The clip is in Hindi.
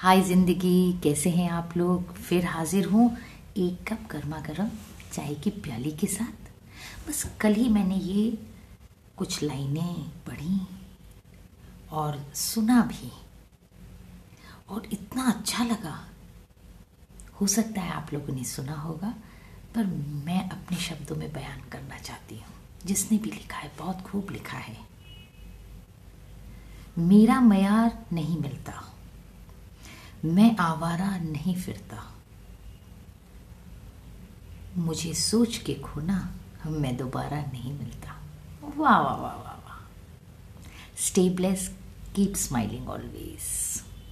हाय ज़िंदगी, कैसे हैं आप लोग? फिर हाजिर हूँ एक कप गर्मा गर्म चाय की प्याली के साथ। बस कल ही मैंने ये कुछ लाइनें पढ़ी और सुना भी। और इतना अच्छा लगा। हो सकता है आप लोगों ने सुना होगा, पर मैं अपने शब्दों में बयान करना चाहती हूँ। जिसने भी लिखा है, बहुत खूब लिखा है। मेरा मैार नहीं मिलता। मैं आवारा नहीं फिरता। मुझे सोच के खोना, मैं दोबारा नहीं मिलता। वाह वाह वाह वाह वाह। Stay bless keep smiling always